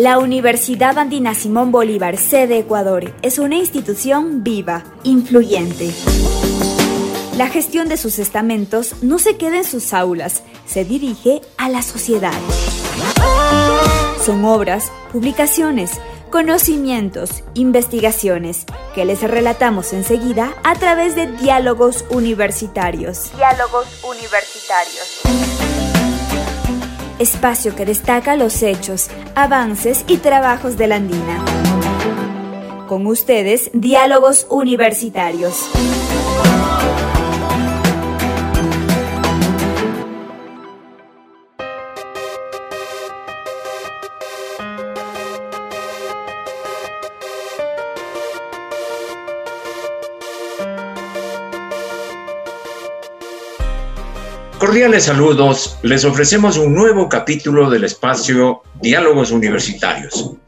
La Universidad Andina Simón Bolívar, sede Ecuador, es una institución viva, influyente. La gestión de sus estamentos no se queda en sus aulas, se dirige a la sociedad. Son obras, publicaciones, conocimientos, investigaciones, que les relatamos enseguida a través de diálogos universitarios. Diálogos universitarios. Espacio que destaca los hechos, avances y trabajos de la Andina. Con ustedes, diálogos universitarios. Cordiales saludos, les ofrecemos un nuevo capítulo del espacio Diálogos Universitarios.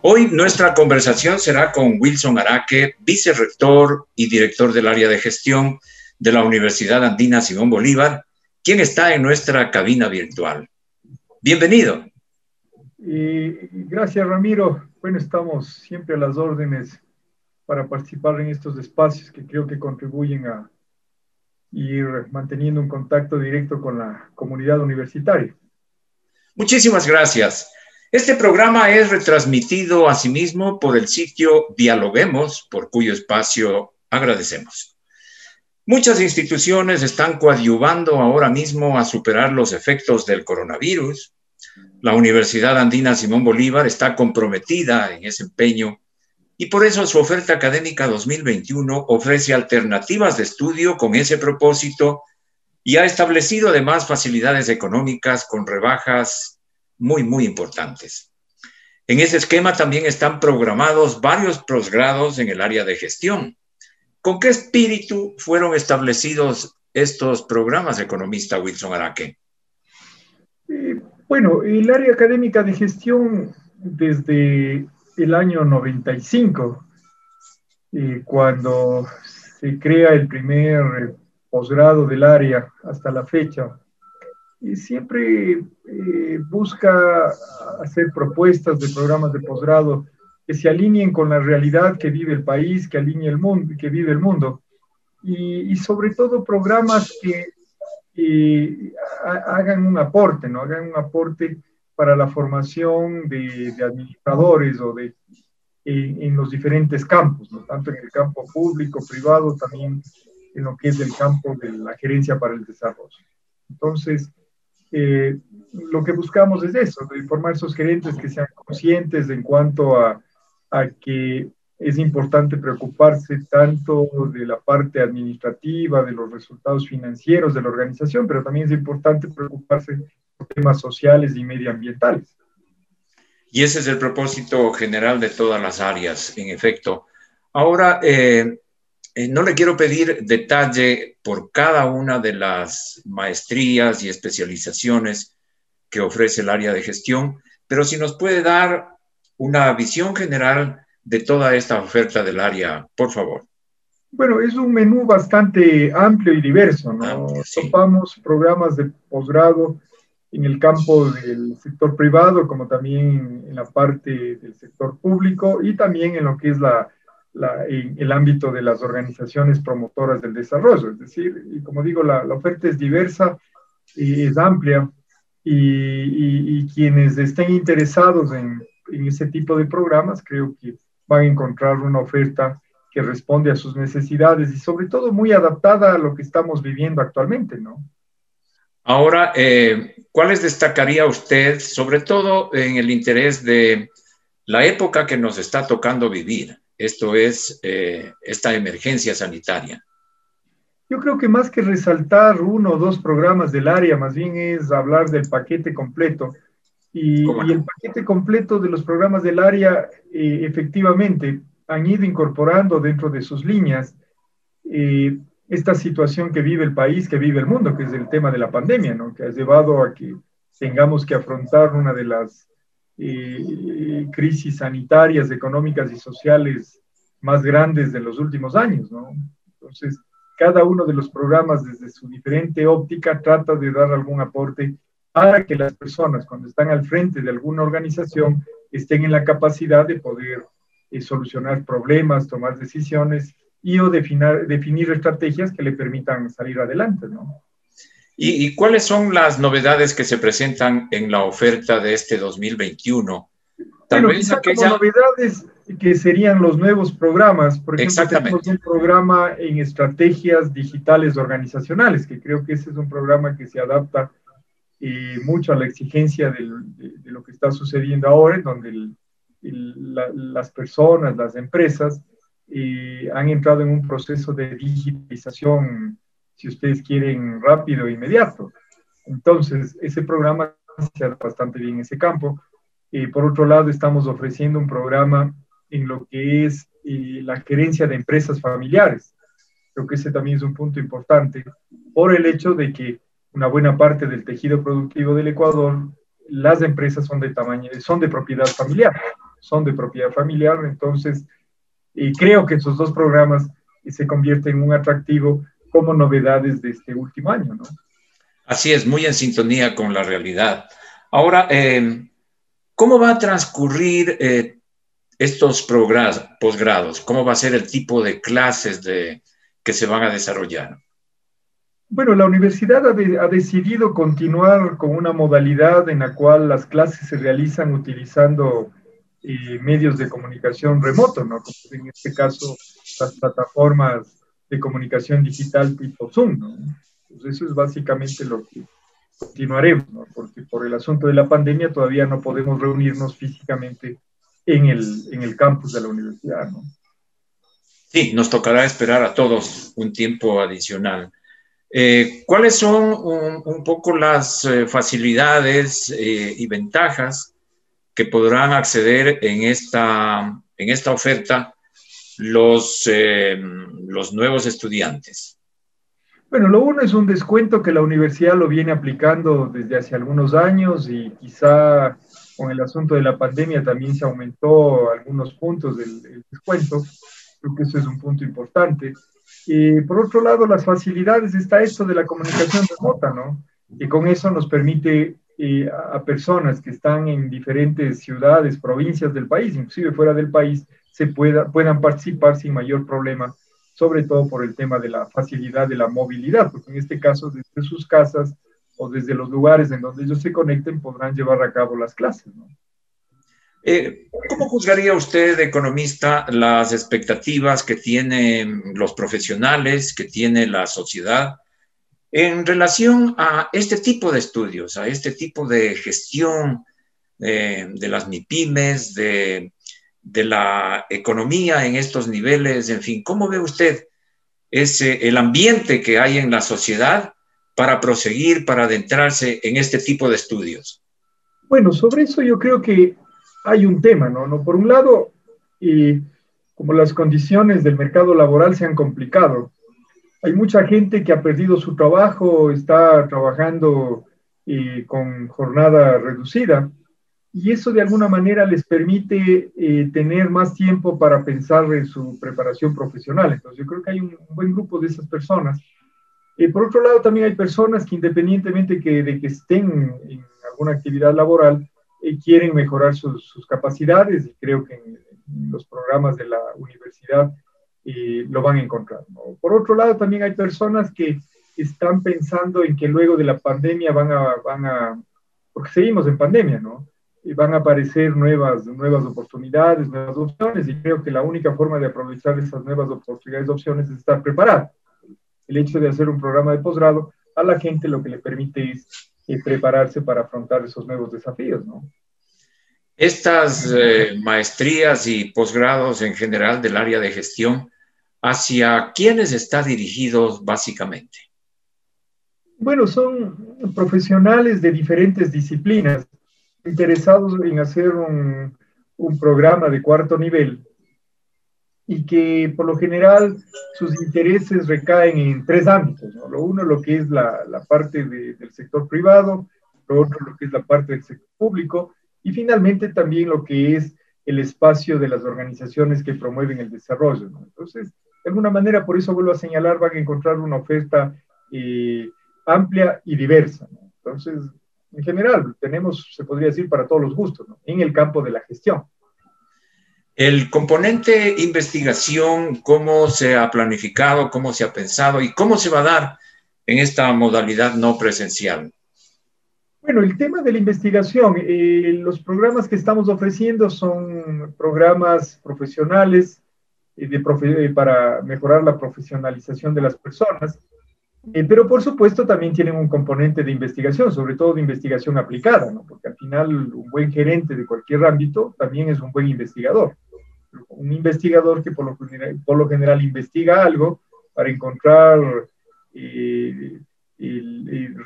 Hoy nuestra conversación será con Wilson Araque, vicerrector y director del área de gestión de la Universidad Andina Simón Bolívar, quien está en nuestra cabina virtual. Bienvenido. gracias, Ramiro. Bueno, estamos siempre a las órdenes para participar en estos espacios que creo que contribuyen a y manteniendo un contacto directo con la comunidad universitaria. Muchísimas gracias. Este programa es retransmitido asimismo por el sitio Dialoguemos, por cuyo espacio agradecemos. Muchas instituciones están coadyuvando ahora mismo a superar los efectos del coronavirus. La Universidad Andina Simón Bolívar está comprometida en ese empeño y por eso su oferta académica 2021 ofrece alternativas de estudio con ese propósito y ha establecido además facilidades económicas con rebajas muy, muy importantes. En ese esquema también están programados varios posgrados en el área de gestión. ¿Con qué espíritu fueron establecidos estos programas, economista Wilson Araque? Eh, bueno, el área académica de gestión desde el año 95, eh, cuando se crea el primer posgrado del área hasta la fecha. Y siempre eh, busca hacer propuestas de programas de posgrado que se alineen con la realidad que vive el país, que alinee el mundo, que vive el mundo. Y, sobre todo programas que hagan un aporte, ¿no? Hagan un aporte para la formación de, administradores o de, en los diferentes campos, ¿no? tanto en el campo público, privado, también en lo que es el campo de la gerencia para el desarrollo. Entonces, eh, lo que buscamos es eso, de formar esos gerentes que sean conscientes en cuanto a, a que es importante preocuparse tanto de la parte administrativa, de los resultados financieros de la organización, pero también es importante preocuparse temas sociales y medioambientales. Y ese es el propósito general de todas las áreas, en efecto. Ahora, eh, eh, no le quiero pedir detalle por cada una de las maestrías y especializaciones que ofrece el área de gestión, pero si nos puede dar una visión general de toda esta oferta del área, por favor. Bueno, es un menú bastante amplio y diverso, ¿no? Topamos programas de posgrado en el campo del sector privado, como también en la parte del sector público y también en lo que es la, el ámbito de las organizaciones promotoras del desarrollo. Es decir, y como digo, la, oferta es diversa y es amplia y, y, quienes estén interesados en, en, ese tipo de programas, creo que van a encontrar una oferta que responde a sus necesidades y sobre todo muy adaptada a lo que estamos viviendo actualmente, ¿no? Ahora, eh, ¿cuáles destacaría usted, sobre todo en el interés de la época que nos está tocando vivir? Esto es eh, esta emergencia sanitaria. Yo creo que más que resaltar uno o dos programas del área, más bien es hablar del paquete completo. Y, el paquete completo de los programas del área, eh, efectivamente, han ido incorporando dentro de sus líneas esta situación que vive el país, que vive el mundo, que es el tema de la pandemia, ¿no? que ha llevado a que tengamos que afrontar una de las eh, crisis sanitarias, económicas y sociales más grandes de los últimos años. ¿no? Entonces, cada uno de los programas desde su diferente óptica trata de dar algún aporte para que las personas cuando están al frente de alguna organización estén en la capacidad de poder eh, solucionar problemas, tomar decisiones y o definir, definir estrategias que le permitan salir adelante, ¿no? ¿Y, cuáles son las novedades que se presentan en la oferta de este 2021? Tal bueno, vez aquella... novedades que serían los nuevos programas. Por ejemplo, tenemos un programa en estrategias digitales organizacionales, que creo que ese es un programa que se adapta eh, mucho a la exigencia de, lo que está sucediendo ahora, en donde las personas, las empresas, eh, han entrado en un proceso de digitalización, si ustedes quieren, rápido e inmediato. Entonces, ese programa se adapta bastante bien en ese campo. Eh, por otro lado, estamos ofreciendo un programa en lo que es eh, la gerencia de empresas familiares. Creo que ese también es un punto importante por el hecho de que una buena parte del tejido productivo del Ecuador, las empresas son de tamaño, son de propiedad familiar, son de propiedad familiar, entonces y creo que esos dos programas se convierten en un atractivo como novedades de este último año. Así es, muy en sintonía con la realidad. Ahora, eh, ¿cómo va a transcurrir eh, estos posgrados? ¿Cómo va a ser el tipo de clases de, que se van a desarrollar? Bueno, la universidad ha, decidido continuar con una modalidad en la cual las clases se realizan utilizando eh, medios de comunicación remoto, ¿no? Como en este caso las plataformas de comunicación digital tipo Zoom, ¿no? Pues eso es básicamente lo que continuaremos, ¿no? Porque por el asunto de la pandemia todavía no podemos reunirnos físicamente en el, en el campus de la universidad, ¿no? Sí, nos tocará esperar a todos un tiempo adicional. Eh, ¿Cuáles son un, poco las eh, facilidades eh, y ventajas que podrán acceder en esta, en esta oferta los, los nuevos estudiantes? Bueno, lo uno es un descuento que la universidad lo viene aplicando desde hace algunos años y quizá con el asunto de la pandemia también se aumentó algunos puntos del, descuento. Creo que eso es un punto importante. Y por otro lado, las facilidades, está esto de la comunicación remota, ¿no? Y con eso nos permite eh, a personas que están en diferentes ciudades, provincias del país, inclusive fuera del país, se pueda, puedan participar sin mayor problema, sobre todo por el tema de la facilidad de la movilidad, porque en este caso desde sus casas o desde los lugares en donde ellos se conecten podrán llevar a cabo las clases. ¿no? Eh, ¿Cómo juzgaría usted, economista, las expectativas que tienen los profesionales, que tiene la sociedad en relación a este tipo de estudios, a este tipo de gestión eh, de las MIPIMES, de, de, la economía en estos niveles? En fin, ¿cómo ve usted ese, el ambiente que hay en la sociedad para proseguir, para adentrarse en este tipo de estudios? Bueno, sobre eso yo creo que hay un tema, ¿no? ¿No? Por un lado, y como las condiciones del mercado laboral se han complicado, hay mucha gente que ha perdido su trabajo, está trabajando eh, con jornada reducida, y eso de alguna manera les permite eh, tener más tiempo para pensar en su preparación profesional. Entonces, yo creo que hay un, buen grupo de esas personas. Eh, por otro lado, también hay personas que independientemente de que estén en alguna actividad laboral, quieren mejorar sus, capacidades y creo que en, los programas de la universidad eh, lo van a encontrar. Por otro lado, también hay personas que están pensando en que luego de la pandemia van a, van a porque seguimos en pandemia, ¿no? Y van a aparecer nuevas, nuevas oportunidades, nuevas opciones, y creo que la única forma de aprovechar esas nuevas oportunidades, opciones, es estar preparado. El hecho de hacer un programa de posgrado a la gente lo que le permite es y prepararse para afrontar esos nuevos desafíos, ¿no? Estas eh, maestrías y posgrados en general del área de gestión, ¿hacia quiénes está dirigidos básicamente? Bueno, son profesionales de diferentes disciplinas interesados en hacer un, un programa de cuarto nivel y que por lo general sus intereses recaen en tres ámbitos. ¿no? Lo uno, lo que es la, la parte de, del sector privado, lo otro, lo que es la parte del sector público, y finalmente también lo que es el espacio de las organizaciones que promueven el desarrollo. ¿no? Entonces, de alguna manera, por eso vuelvo a señalar, van a encontrar una oferta eh, amplia y diversa. ¿no? Entonces, en general, tenemos, se podría decir, para todos los gustos, en el campo de la gestión. El componente investigación, ¿cómo se ha planificado, cómo se ha pensado y cómo se va a dar en esta modalidad no presencial? Bueno, el tema de la investigación, eh, los programas que estamos ofreciendo son programas profesionales eh, eh, para mejorar la profesionalización de las personas, pero por supuesto también tienen un componente de investigación, sobre todo de investigación aplicada, porque al final un buen gerente de cualquier ámbito también es un buen investigador. Un investigador que por lo general, por lo general investiga algo para encontrar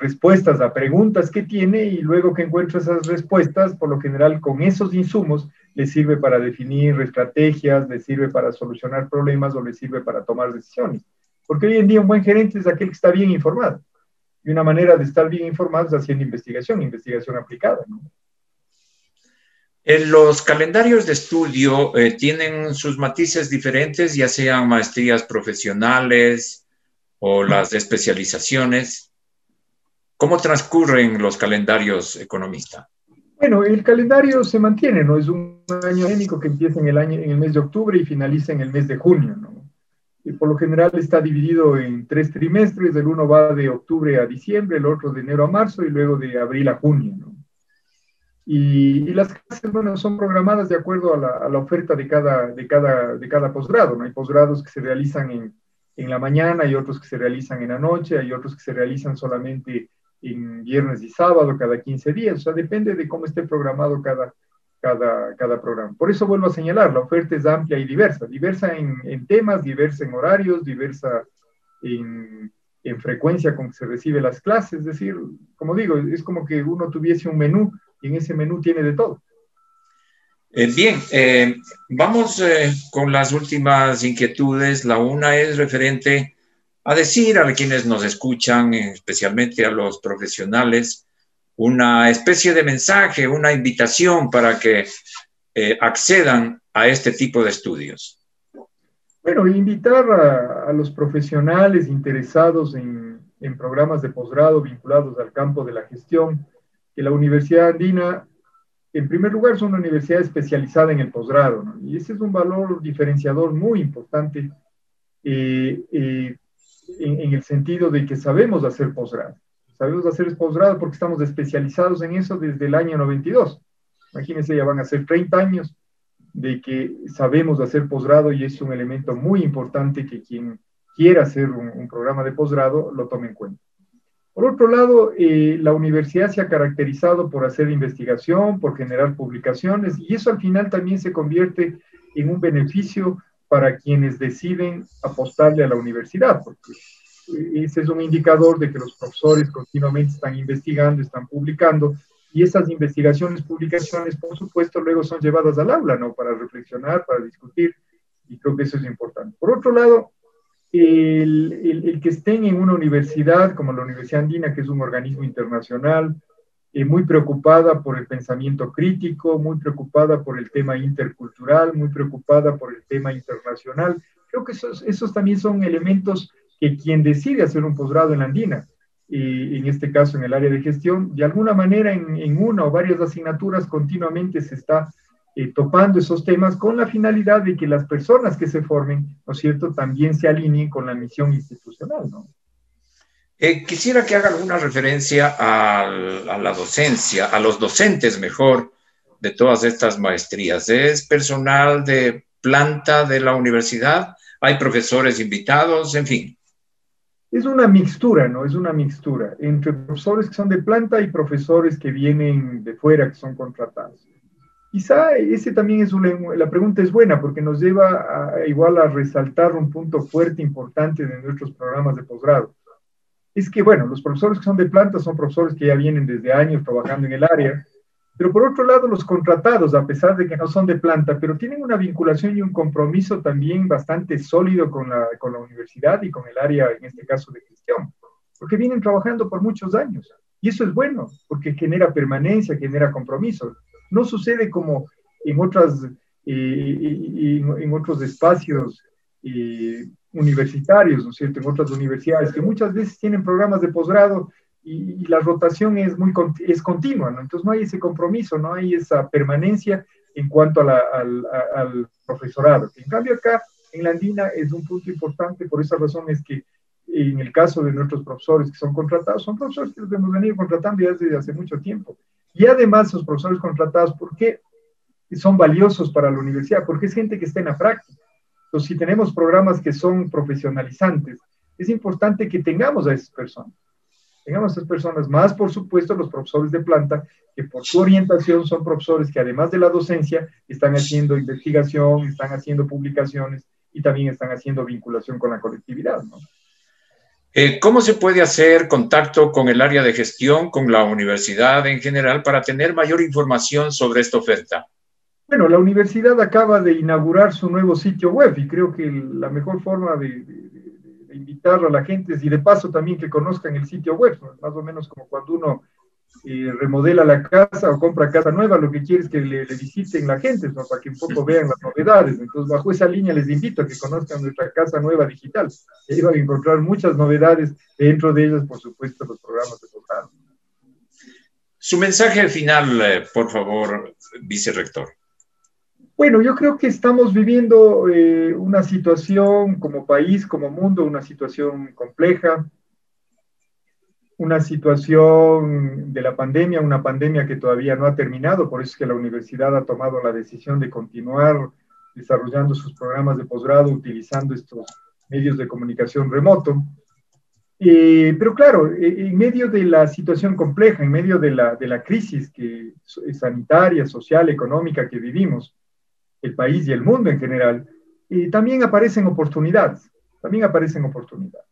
respuestas a preguntas que tiene y luego que encuentra esas respuestas, por lo general con esos insumos, le sirve para definir estrategias, le sirve para solucionar problemas o le sirve para tomar decisiones. Porque hoy en día un buen gerente es aquel que está bien informado. Y una manera de estar bien informado es haciendo investigación, investigación aplicada. En los calendarios de estudio eh, tienen sus matices diferentes, ya sean maestrías profesionales o las especializaciones. ¿Cómo transcurren los calendarios economista? Bueno, el calendario se mantiene, ¿no? Es un año académico que empieza en el, en el mes de octubre y finaliza en el mes de junio, ¿no? Y por lo general está dividido en tres trimestres, el uno va de octubre a diciembre, el otro de enero a marzo y luego de abril a junio, ¿no? Y, las clases, bueno, son programadas de acuerdo a la, oferta de cada, de cada, de cada posgrado, ¿no? Hay posgrados que se realizan en, en la mañana, hay otros que se realizan en la noche, hay otros que se realizan solamente en viernes y sábado cada 15 días, o sea, depende de cómo esté programado cada, cada, cada programa. Por eso vuelvo a señalar, la oferta es amplia y diversa, diversa en, en temas, diversa en horarios, diversa en, en, frecuencia con que se recibe las clases, es decir, como digo, es como que uno tuviese un menú y en ese menú tiene de todo. Eh, bien, eh, vamos eh, con las últimas inquietudes. La una es referente a decir a quienes nos escuchan, especialmente a los profesionales, una especie de mensaje, una invitación para que accedan a este tipo de estudios? Bueno, invitar a, los profesionales interesados en, en programas de posgrado vinculados al campo de la gestión, que la Universidad Andina, en primer lugar, es una universidad especializada en el posgrado, y ese es un valor diferenciador muy importante. Eh, eh, en, el sentido de que sabemos hacer posgrado. Sabemos hacer posgrado porque estamos especializados en eso desde el año 92. Imagínense, ya van a ser 30 años de que sabemos hacer posgrado y es un elemento muy importante que quien quiera hacer un, programa de posgrado lo tome en cuenta. Por otro lado, eh, la universidad se ha caracterizado por hacer investigación, por generar publicaciones, y eso al final también se convierte en un beneficio para quienes deciden apostarle a la universidad, porque ese es un indicador de que los profesores continuamente están investigando, están publicando, y esas investigaciones, publicaciones, por supuesto, luego son llevadas al aula, ¿no? Para reflexionar, para discutir, y creo que eso es importante. Por otro lado, el, que estén en una universidad como la Universidad Andina, que es un organismo internacional, eh, muy preocupada por el pensamiento crítico, muy preocupada por el tema intercultural, muy preocupada por el tema internacional. Creo que esos, también son elementos que quien decide hacer un posgrado en la Andina, y en este caso en el área de gestión, de alguna manera en una o varias asignaturas continuamente se está eh, topando esos temas con la finalidad de que las personas que se formen, ¿no es cierto?, también se alineen con la misión institucional, ¿no? Eh, quisiera que haga alguna referencia a, la docencia, a los docentes mejor de todas estas maestrías. ¿Es personal de planta de la universidad? ¿Hay profesores invitados? En fin. Es una mixtura, ¿no? Es una mixtura entre profesores que son de planta y profesores que vienen de fuera, que son contratados. Quizá ese también es una, la pregunta es buena porque nos lleva a, igual a resaltar un punto fuerte, importante de nuestros programas de posgrado es que, bueno, los profesores que son de planta son profesores que ya vienen desde años trabajando en el área, pero por otro lado, los contratados, a pesar de que no son de planta, pero tienen una vinculación y un compromiso también bastante sólido con la, con la universidad y con el área, en este caso, de gestión, porque vienen trabajando por muchos años. Y eso es bueno, porque genera permanencia, genera compromiso. No sucede como en, otras, eh, en otros espacios eh, universitarios, ¿no es cierto?, en otras universidades, que muchas veces tienen programas de posgrado y, la rotación es muy es continua, ¿no? Entonces no hay ese compromiso, no hay esa permanencia en cuanto al, profesorado. En cambio acá, en la Andina, es un punto importante, por esa razón es que en el caso de nuestros profesores que son contratados, son profesores que los hemos venido contratando ya desde hace mucho tiempo. Y además, esos profesores contratados, ¿por qué son valiosos para la universidad? Porque es gente que está en la práctica. Entonces, si tenemos programas que son profesionalizantes, es importante que tengamos a esas personas tengamos a estas personas, más por supuesto los profesores de planta, que por su orientación son profesores que además de la docencia están haciendo investigación, están haciendo publicaciones y también están haciendo vinculación con la colectividad. ¿no? Eh, ¿Cómo se puede hacer contacto con el área de gestión, con la universidad en general, para tener mayor información sobre esta oferta? Bueno, la universidad acaba de inaugurar su nuevo sitio web y creo que la mejor forma de invitar a la gente y de paso también que conozcan el sitio web, más o menos como cuando uno eh, remodela la casa o compra casa nueva, lo que quiere es que le, visiten la gente, para que un poco vean las novedades. Entonces, bajo esa línea les invito a que conozcan nuestra casa nueva digital. Ahí van a encontrar muchas novedades, dentro de ellas, por supuesto, los programas de posgrado. Su mensaje final, eh, por favor, vicerrector. Bueno, yo creo que estamos viviendo eh, una situación como país, como mundo, una situación compleja, una situación de la pandemia, una pandemia que todavía no ha terminado, por eso es que la universidad ha tomado la decisión de continuar desarrollando sus programas de posgrado utilizando estos medios de comunicación remoto. Eh, pero claro, e, en medio de la situación compleja, en medio de la, de la crisis que, sanitaria, social, económica que vivimos, el país y el mundo en general, y también aparecen oportunidades, también aparecen oportunidades.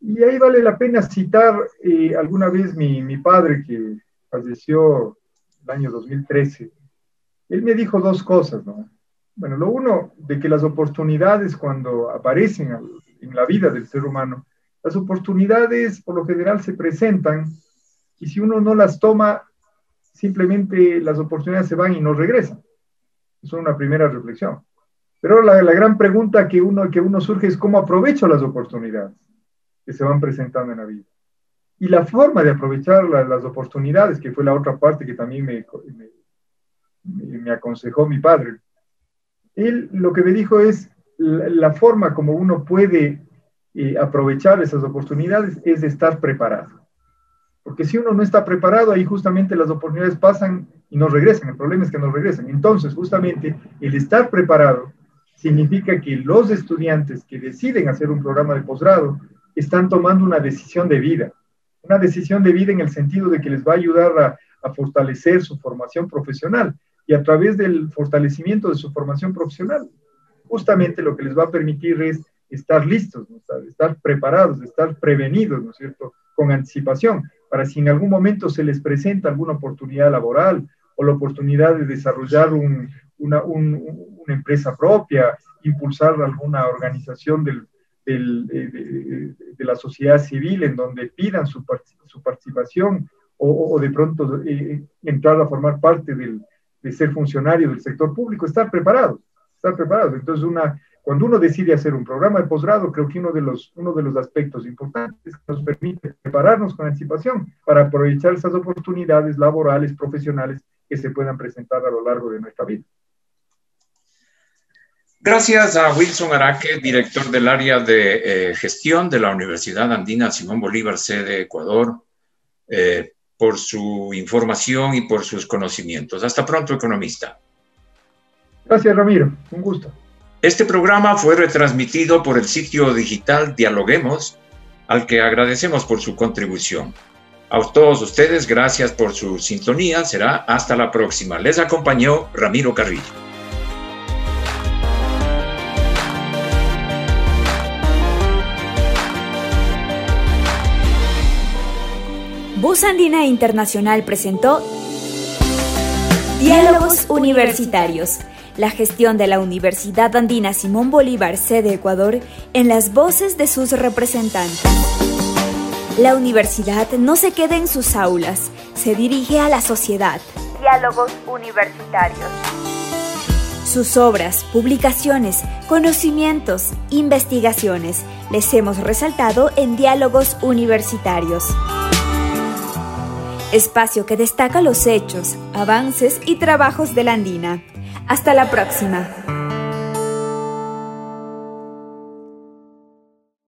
Y ahí vale la pena citar eh, alguna vez mi, mi, padre que falleció el año 2013. Él me dijo dos cosas, ¿no? Bueno, lo uno, de que las oportunidades cuando aparecen en la vida del ser humano, las oportunidades por lo general se presentan y si uno no las toma, simplemente las oportunidades se van y no regresan. Es una primera reflexión. Pero la, la, gran pregunta que uno, que uno surge es cómo aprovecho las oportunidades que se van presentando en la vida. Y la forma de aprovechar las oportunidades, que fue la otra parte que también me, me, me, aconsejó mi padre. Él lo que me dijo es la, la forma como uno puede eh, aprovechar esas oportunidades es de estar preparado. Porque si uno no está preparado, ahí justamente las oportunidades pasan y no regresan. El problema es que no regresan. Entonces, justamente el estar preparado significa que los estudiantes que deciden hacer un programa de posgrado están tomando una decisión de vida. Una decisión de vida en el sentido de que les va a ayudar a, fortalecer su formación profesional y a través del fortalecimiento de su formación profesional, justamente lo que les va a permitir es estar listos, estar preparados, estar prevenidos, ¿no es cierto?, con anticipación, para si en algún momento se les presenta alguna oportunidad laboral o la oportunidad de desarrollar una, empresa propia, impulsar alguna organización del, de, la sociedad civil en donde pidan su, participación o, de pronto eh, entrar a formar parte del, de ser funcionario del sector público, estar preparados, estar preparados. Entonces, una, cuando uno decide hacer un programa de posgrado, creo que uno de, los, uno de los aspectos importantes que nos permite prepararnos con anticipación para aprovechar esas oportunidades laborales, profesionales que se puedan presentar a lo largo de nuestra vida. Gracias a Wilson Araque, director del área de eh, gestión de la Universidad Andina Simón Bolívar, sede Ecuador, eh, por su información y por sus conocimientos. Hasta pronto, economista. Gracias, Ramiro. Un gusto. Este programa fue retransmitido por el sitio digital Dialoguemos, al que agradecemos por su contribución. A todos ustedes, gracias por su sintonía. Será hasta la próxima. Les acompañó Ramiro Carrillo. Bus Andina Internacional presentó Diálogos Universitarios, la gestión de la Universidad Andina Simón Bolívar, sede Ecuador, en las voces de sus representantes. La universidad no se queda en sus aulas, se dirige a la sociedad. Diálogos universitarios. Sus obras, publicaciones, conocimientos, investigaciones les hemos resaltado en diálogos universitarios. Espacio que destaca los hechos, avances y trabajos de la Andina. Hasta la próxima.